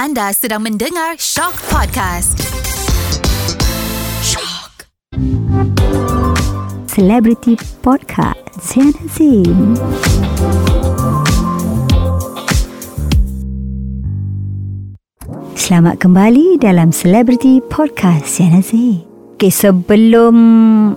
Anda sedang mendengar Shock Podcast. Shock. Celebrity Podcast Sian Azim Selamat kembali dalam Celebrity Podcast Sian Azim Okay, sebelum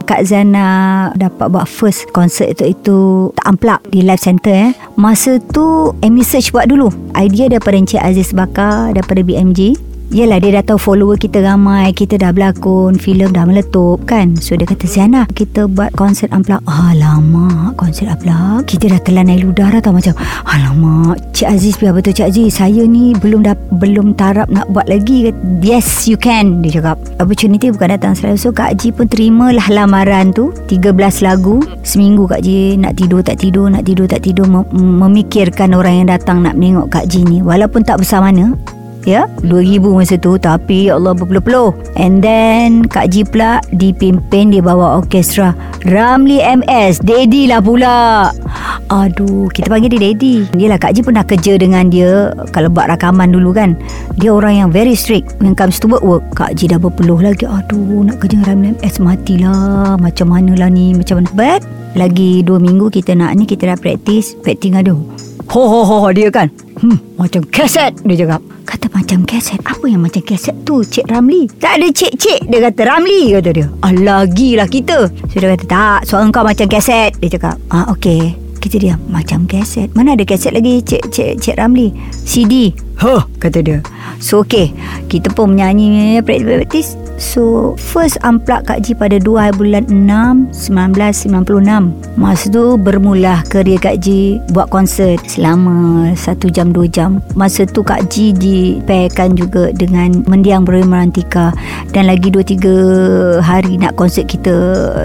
Kak Zana dapat buat first concert itu, itu tak unplug di live center eh. Masa tu Amy Search buat dulu. Idea daripada Encik Aziz Bakar daripada BMG. Yelah dia dah tahu follower kita ramai Kita dah berlakon filem dah meletup kan? So dia kata Siana Kita buat konsert unplug Alamak Konsert unplug Kita dah telan air ludah dah tau Macam Alamak Cik Aziz biar betul Cik Aziz. Saya ni belum dah Belum tarap nak buat lagi. Yes you can Dia cakap. Opportunity bukan datang selalu. So Kak Ji pun terimalah lamaran tu. 13 lagu Seminggu Kak Ji Nak tidur tak tidur Nak tidur tak tidur Memikirkan orang yang datang Nak menengok Kak Ji ni. Walaupun tak besar mana ya 2000 masa tu tapi ya Allah berpeluh-peluh. And then Kak Ji pula dipimpin dia bawa orkestra. Ramli MS Daddy lah pula. Aduh kita panggil dia Daddy. Dia lah Kak Ji pernah kerja dengan dia kalau buat rakaman dulu kan. Dia orang yang very strict when comes to work, work Kak Ji dah berpeluh lagi aduh nak kerja dengan Ramli MS matilah. Macam mana lah ni macam mana. But lagi 2 minggu kita nak ni kita dah practice practice aduh Ho ho ho dia kan Hmm macam keset dia cakap. Kata macam keset. Apa yang macam keset tu Cik Ramli? Tak ada cik-cik Dia kata Ramli Kata dia. Ah, Lagi lah kita. So dia kata tak Soal kau macam keset. Dia cakap Ah okey. Kita diam. Macam keset. Mana ada keset lagi Cik Cik Cik Ramli? CD Huh? Kata dia. So okay Kita pun menyanyi Practice So first unplug Kak Ji pada 2 bulan 6 1996 Masa tu bermula kerja Kak Ji Buat konsert selama 1 jam 2 jam. Masa tu Kak Ji dipairkan juga dengan Mendiang Beri Merantika. Dan lagi 2-3 hari nak konsert kita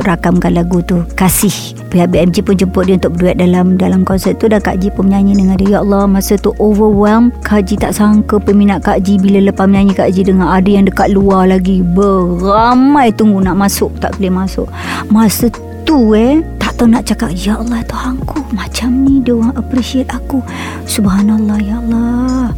rakamkan lagu tu. Kasih. Pihak BMG pun jemput dia untuk berduet dalam dalam konsert tu. Dan Kak Ji pun menyanyi dengan dia. Ya Allah masa tu overwhelmed. Kak Ji tak sangka peminat Kak Ji Bila lepas menyanyi Kak Ji dengan ada yang dekat luar lagi beramai tunggu nak masuk tak boleh masuk. Masa tu eh tak tahu nak cakap ya Allah Tuhanku macam ni dia orang appreciate aku. Subhanallah ya Allah.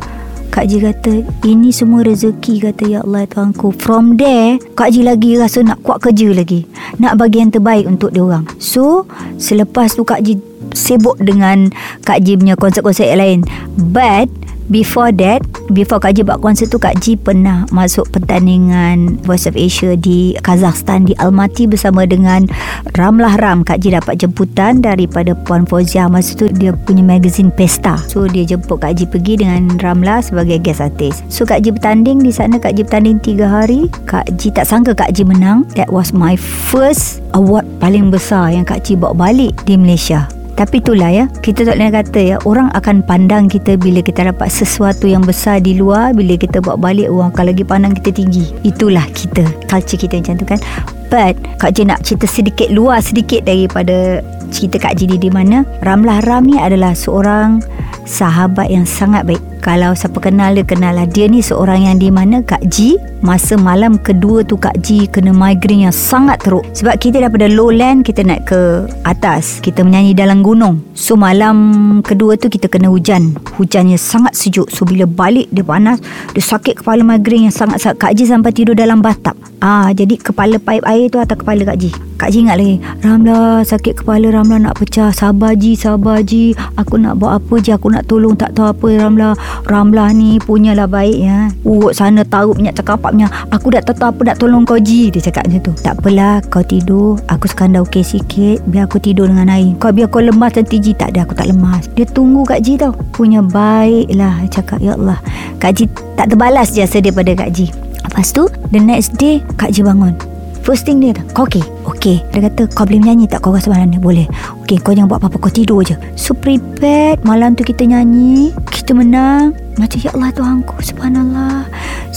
Kak Ji kata Ini semua rezeki Kata Ya Allah Tuhanku. From there Kak Ji lagi rasa Nak kuat kerja lagi. Nak bagi yang terbaik Untuk dia orang. So Selepas tu Kak Ji Sibuk dengan Kak Ji punya konsert-konsert yang lain. But Before that Before Kak Ji buat konsert tu Kak Ji pernah Masuk pertandingan Voice of Asia Di Kazakhstan Di Almaty Bersama dengan Ramlah Ram. Kak Ji dapat jemputan Daripada Puan Fauziah. Masa tu dia punya magazine Pesta. So dia jemput Kak Ji pergi Dengan Ramlah Sebagai guest artist. So Kak Ji bertanding Di sana. Kak Ji bertanding 3 hari. Kak Ji tak sangka Kak Ji menang. That was my first Award paling besar Yang Kak Ji bawa balik Di Malaysia tapi itulah ya Kita tak boleh kata ya Orang akan pandang kita Bila kita dapat sesuatu yang besar di luar Bila kita buat balik Orang akan lagi pandang kita tinggi. Itulah kita Culture kita macam tu kan. But Kak Ji nak cerita sedikit Luar sedikit daripada Cerita Kak Ji di mana Ramlah Ram ni adalah seorang Sahabat yang sangat baik kalau siapa kenal dia kenal lah Dia ni seorang yang di mana Kak Ji Masa malam kedua tu Kak Ji Kena migraine yang sangat teruk. Sebab kita daripada lowland Kita naik ke atas. Kita menyanyi dalam gunung. So malam kedua tu Kita kena hujan. Hujannya sangat sejuk. So bila balik dia panas. Dia sakit kepala migraine yang sangat-sangat. Kak Ji sampai tidur dalam batap. Ah, Jadi kepala paip air tu atas kepala Kak Ji Kak Ji ingat lagi Ramlah sakit kepala Ramlah nak pecah Sabar Ji Sabar Ji Aku nak buat apa Ji Aku nak tolong tak tahu apa Ramlah Ramlah ni punyalah baik ya. Urut sana taruh minyak cakapapnya. Aku dah tahu apa nak tolong kau Ji. Dia cakap macam tu. Tak apalah kau tidur. Aku sekarang dah okey sikit. Biar aku tidur dengan air. Kau biar kau lemas nanti Ji. Tak ada aku tak lemas. Dia tunggu Kak Ji tau. Punya baik lah. Cakap ya Allah. Kak Ji tak terbalas jasa daripada Kak Ji. Lepas tu The next day Kak Ji bangun First thing dia Kau okay? Okay. Dia kata kau boleh menyanyi tak? Kau rasa mana Boleh. Okay kau jangan buat apa-apa. Kau tidur je. So prepared. Malam tu kita nyanyi. Kita menang. Macam ya Allah Tuhanku Subhanallah.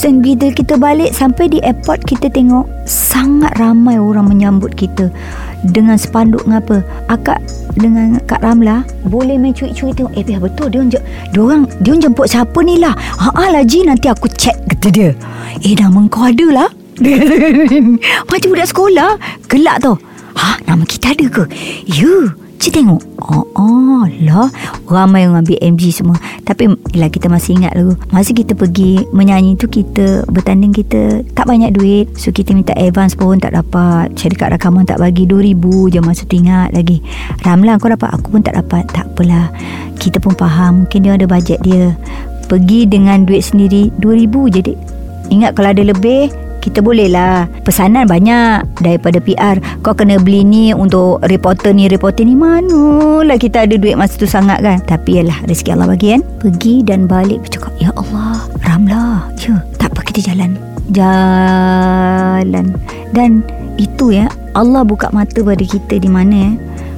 Dan bila kita balik Sampai di airport Kita tengok Sangat ramai orang menyambut kita. Dengan spanduk dengan apa? Akak dengan Kak Ramla boleh main cuik-cuik tengok. Eh biar betul. Dia dia orang dia jemput siapa ni lah? Haa lah Ji. Nanti aku check kata dia. Eh nama kau ada lah Macam budak sekolah? Gelak tau. Ha nama kita ada ke? Ya Cik tengok. Oh, oh lah Ramai yang ambil MG semua. Tapi Yelah kita masih ingat lagu. Masa kita pergi Menyanyi tu kita Bertanding kita Tak banyak duit. So kita minta advance pun Tak dapat. Syarikat rakaman tak bagi 2000 je Masa tu ingat lagi. Ramlah kau dapat Aku pun tak dapat. Tak apalah. Kita pun faham Mungkin dia ada bajet dia. Pergi dengan duit sendiri 2000 je dek. Ingat kalau ada lebih kita boleh lah Pesanan banyak Daripada PR Kau kena beli ni Untuk reporter ni Reporter ni. Manalah kita ada duit Masa tu sangat kan. Tapi yalah Rezeki Allah bagi kan. Pergi dan balik Bercakap Ya Allah Ramlah. Ya Tak apa kita jalan. Jalan. Dan Itu ya Allah buka mata pada kita Di mana ya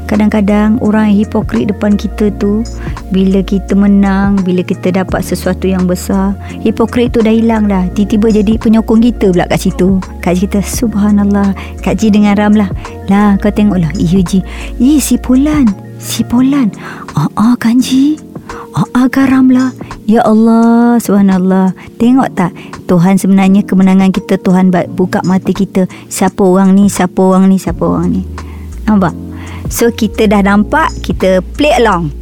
Kadang-kadang orang yang hipokrit depan kita tu Bila kita menang Bila kita dapat sesuatu yang besar Hipokrit tu dah hilang dah. Tiba-tiba jadi penyokong kita pula kat situ. Kak Ji kata Subhanallah Kak Ji dengan Ram lah. Lah kau tengoklah. Iya Ji. Ih si Polan. Si Polan. Ah ah kan Ji. Ah ah Ram lah. Ya Allah Subhanallah. Tengok tak? Tuhan sebenarnya kemenangan kita Tuhan buka mata kita. Siapa orang ni Siapa orang ni Siapa orang ni. Nampak So kita dah nampak Kita play along.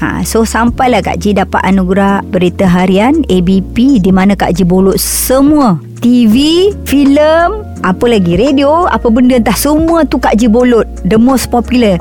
Ha, So sampailah Kak Ji dapat anugerah Berita Harian ABP Di mana Kak Ji bolot semua TV filem Apa lagi Radio Apa benda entah Semua tu Kak Ji bolot. The most popular.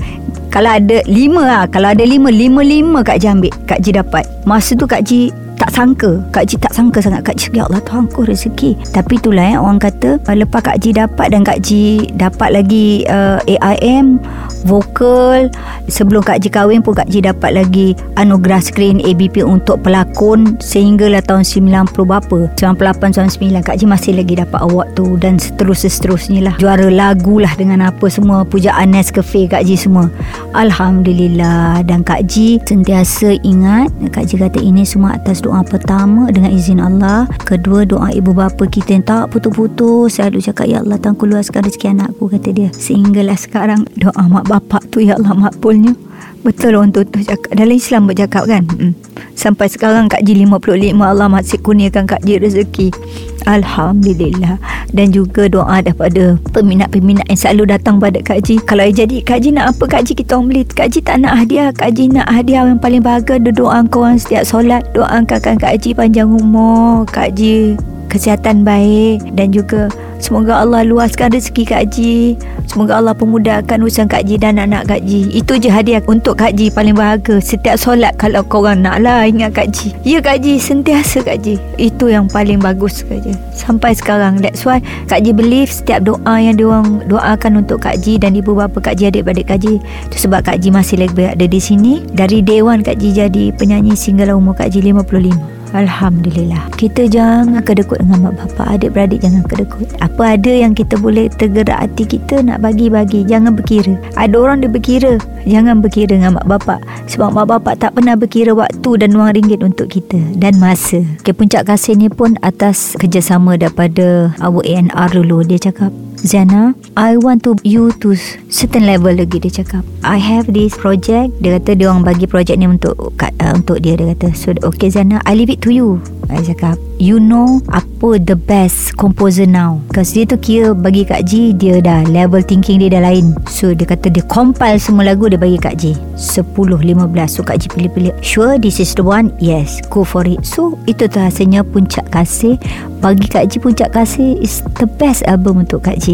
Kalau ada lima lah Kalau ada lima Lima-lima Kak Ji ambil Kak Ji dapat. Masa tu Kak Ji tak sangka Kak Ji tak sangka sangat. Kak Ji Ya Allah Tuhan ku rezeki. Tapi itulah eh Orang kata Lepas Kak Ji dapat Dan Kak Ji dapat lagi uh, AIM Vokal. Sebelum Kak Ji kahwin pun Kak Ji dapat lagi Anugerah skrin ABP Untuk pelakon Sehinggalah tahun 90 berapa? 98 99 Kak Ji masih lagi dapat award tu Dan seterus-seterusnya lah. Juara lagu lah Dengan apa semua Pujaan Nescafe Kak Ji semua. Alhamdulillah. Dan Kak Ji Sentiasa ingat Kak Ji kata ini semua atas doa pertama dengan izin Allah. Kedua doa ibu bapa kita yang tak putus-putus. Selalu cakap ya Allah tangku luaskan rezeki anakku kata dia. Sehinggalah sekarang doa mak bapak tu ya Allah makbulnya. Betul orang tu tu cakap. Dalam Islam bercakap kan? Hmm. Sampai sekarang Kak Ji 55 Allah masih kurniakan Kak Ji rezeki. Alhamdulillah. Dan juga doa daripada Peminat-peminat yang selalu datang pada Kak Ji Kalau jadi Kak Ji nak apa Kak Ji kita beli? Kak Ji tak nak hadiah. Kak Ji nak hadiah yang paling bahagia. Doa kau orang setiap solat. Doakan Kak Ji panjang umur. Kak Ji kesihatan baik dan juga semoga Allah luaskan rezeki Kak Ji. Semoga Allah pemudahkan urusan Kak Ji dan anak Kak Ji. Itu je hadiah untuk Kak Ji paling bahagia. Setiap solat kalau korang nak lah ingat Kak Ji. Ya Kak Ji, sentiasa Kak Ji. Itu yang paling bagus Kak Ji. Sampai sekarang. That's why Kak Ji believe setiap doa yang diorang doakan untuk Kak Ji dan ibu bapa Kak Ji adik-adik Kak Ji. Itu sebab Kak Ji masih lagi berada di sini. Dari one Kak Ji jadi penyanyi sehinggalah umur Kak Ji 55. Alhamdulillah. Kita jangan kedekut dengan mak bapak Adik-beradik jangan kedekut. Apa ada yang kita boleh tergerak hati kita Nak bagi-bagi? Jangan berkira. Ada orang dia berkira. Jangan berkira dengan mak bapak. Sebab mak bapak tak pernah berkira waktu dan wang ringgit untuk kita Dan masa. Okay, Puncak kasih ni pun atas kerjasama daripada Our ANR dulu. Dia cakap Zana, I want to you to certain level lagi dia cakap. I have this project. Dia kata dia orang bagi projek ni untuk uh, untuk dia. Dia kata. So okay Zana, I leave it to you. I cakap You know Apa the best Composer now. Because dia tu kira Bagi Kak Ji Dia dah Level thinking dia dah lain. So dia kata Dia compile semua lagu Dia bagi Kak Ji 10, 15 So Kak Ji pilih-pilih. Sure this is the one? Yes Go for it. So itu tu hasilnya Puncak Kasih. Bagi Kak Ji Puncak Kasih Is the best album Untuk Kak Ji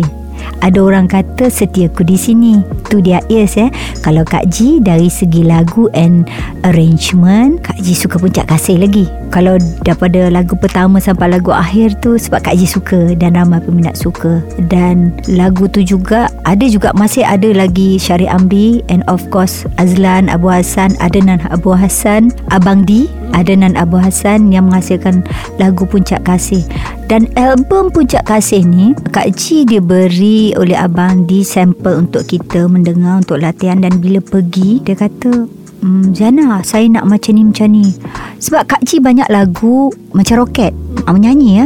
ada orang kata setiaku di sini. Tu dia yes eh. Kalau Kak Ji dari segi lagu and arrangement, Kak Ji suka puncak kasih lagi. Kalau daripada lagu pertama sampai lagu akhir tu sebab Kak Ji suka dan ramai peminat suka. Dan lagu tu juga ada juga masih ada lagi Syari Amri and of course Azlan Abu Hassan, Adenan Abu Hassan, Abang Di, Adenan Abu Hassan yang menghasilkan lagu Puncak Kasih. Dan album Puncak Kasih ni Kak Ji dia beri oleh Abang di sampel untuk kita mendengar untuk latihan. Dan bila pergi dia kata hmm, Jana saya nak macam ni macam ni. Sebab Kak Ji banyak lagu macam roket ah, menyanyi ya.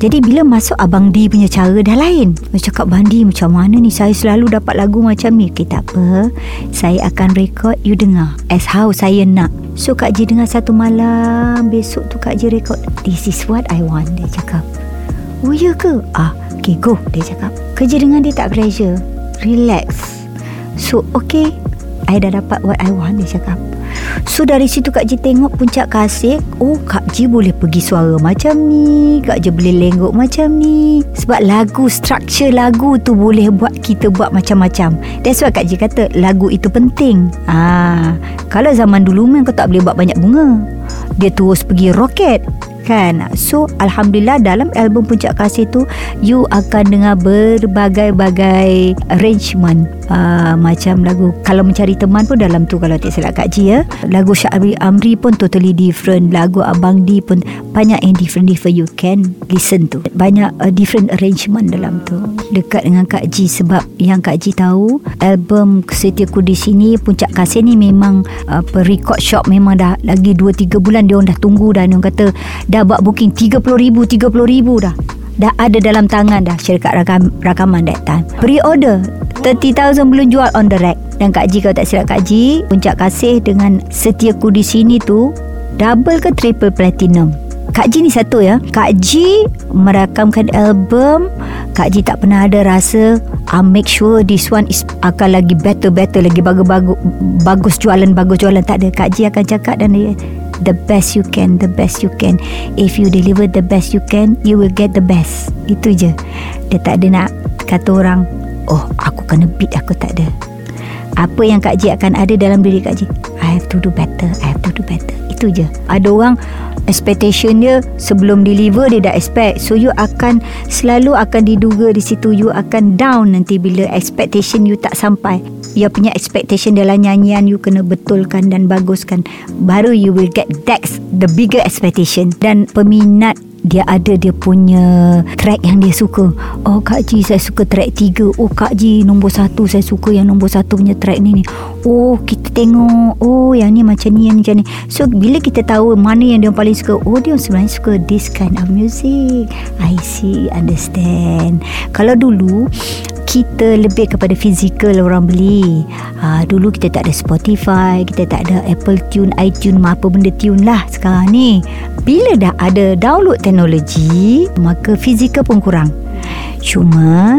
Jadi bila masuk Abang Di punya cara dah lain. Macam cakap Bandi macam mana ni saya selalu dapat lagu macam ni. Okay tak apa. Saya akan record you dengar as how saya nak. So Kak Ji dengar satu malam besok tu Kak Ji record this is what I want dia cakap. Oh ya ke? Ah, okay go dia cakap. Kerja dengan dia tak pressure. Relax. So okay I dah dapat what I want Dia cakap So dari situ Kak Ji tengok puncak kasih Oh Kak Ji boleh pergi suara macam ni Kak Ji boleh lenggok macam ni. Sebab lagu Structure lagu tu Boleh buat kita buat macam-macam. That's why Kak Ji kata Lagu itu penting. Ah, Kalau zaman dulu memang Kau tak boleh buat banyak bunga. Dia terus pergi roket kan? So alhamdulillah dalam album puncak kasih tu you akan dengar berbagai-bagai arrangement. Uh, macam lagu kalau mencari teman pun dalam tu kalau tak silap Kak Ji ya. Lagu Syahri Amri pun totally different. Lagu Abang Di pun banyak yang different-different you can listen tu. Banyak uh, different arrangement dalam tu. Dekat dengan Kak Ji sebab yang Kak Ji tahu album Setiaku di sini puncak kasih ni memang uh, record shop memang dah lagi 2-3 bulan dia orang dah tunggu dah. Dia orang kata dah buat booking 30 ribu 30 ribu dah. Dah ada dalam tangan dah syarikat rakam, rakaman that time. Pre-order 30,000 belum jual on the rack. Dan Kak Ji kalau tak silap Kak Ji puncak kasih dengan setiaku di sini tu double ke triple platinum. Kak Ji ni satu ya. Kak Ji merakamkan album. Kak Ji tak pernah ada rasa I make sure this one is akan lagi better better lagi bagus bagus bagus jualan bagus jualan. Tak ada. Kak Ji akan cakap dan dia the best you can the best you can. If you deliver the best you can you will get the best. Itu je. Dia tak ada nak kata orang oh aku kena beat aku tak ada. Apa yang Kak Ji akan ada dalam diri Kak Ji? I have to do better I have to do better. Itu je. Ada orang expectation dia sebelum deliver dia dah expect. So you akan selalu akan diduga di situ you akan down nanti bila expectation you tak sampai you punya expectation dalam nyanyian you kena betulkan dan baguskan. Baru you will get that the bigger expectation. Dan peminat dia ada dia punya track yang dia suka. Oh Kak Ji saya suka track 3 oh Kak Ji nombor 1 saya suka yang nombor 1 punya track ni ni oh kita tengok oh yang ni macam ni yang ni macam ni so bila kita tahu mana yang dia paling suka oh dia sebenarnya suka this kind of music I see understand kalau dulu kita lebih kepada fizikal orang beli. Ha, dulu kita tak ada Spotify, kita tak ada Apple Tune, iTune, apa benda tune lah sekarang ni. Bila dah ada download teknologi, maka fizikal pun kurang. Cuma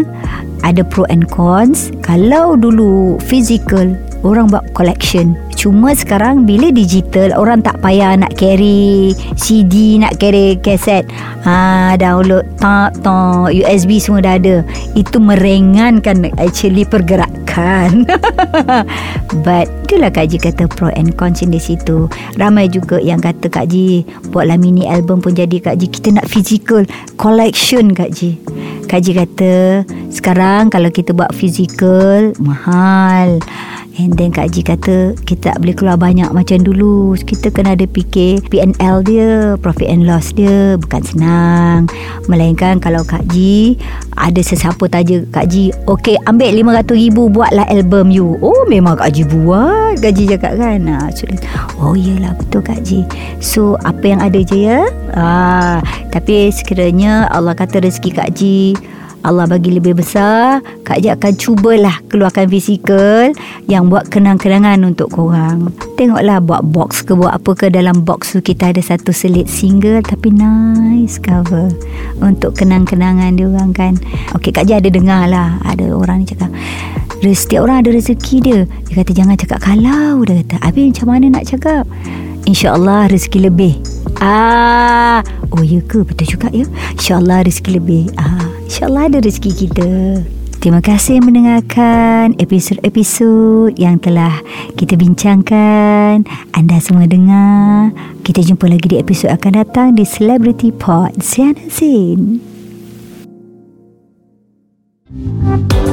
ada pro and cons. Kalau dulu fizikal, orang buat collection. Cuma sekarang bila digital orang tak payah nak carry CD, nak carry kaset. Ha download tak tak USB semua dah ada. Itu meringankan actually pergerakan. But itulah Kak Ji kata pro and cons di situ. Ramai juga yang kata Kak Ji buatlah mini album pun jadi Kak Ji kita nak physical collection Kak Ji. Kak Ji kata sekarang kalau kita buat physical mahal. And then Kak Ji kata Kita tak boleh keluar banyak macam dulu. Kita kena ada fikir PNL dia Profit and loss dia Bukan senang. Melainkan kalau Kak Ji Ada sesiapa taja Kak Ji Okay ambil RM500,000 Buatlah album you. Oh memang Kak Ji buat Kak Ji cakap kan? Ha, so, Oh iyalah betul Kak Ji So apa yang ada je ya? Ha, Tapi sekiranya Allah kata rezeki Kak Ji Allah bagi lebih besar. Kak Ji akan cubalah keluarkan fizikal Yang buat kenang-kenangan untuk korang. Tengoklah buat box ke buat apa ke Dalam box tu kita ada satu selit single Tapi nice cover Untuk kenang-kenangan dia orang kan. Okey Kak Ji ada dengar lah Ada orang ni cakap Setiap orang ada rezeki dia. Dia kata jangan cakap kalau Dia kata. Habis macam mana nak cakap InsyaAllah rezeki lebih Ah, Oh ya ke betul juga ya InsyaAllah rezeki lebih ah, InsyaAllah ada rezeki kita Terima kasih mendengarkan episod-episod yang telah kita bincangkan. Anda semua dengar. Kita jumpa lagi di episod akan datang di Celebrity Pod. Sian Sin. Thank you.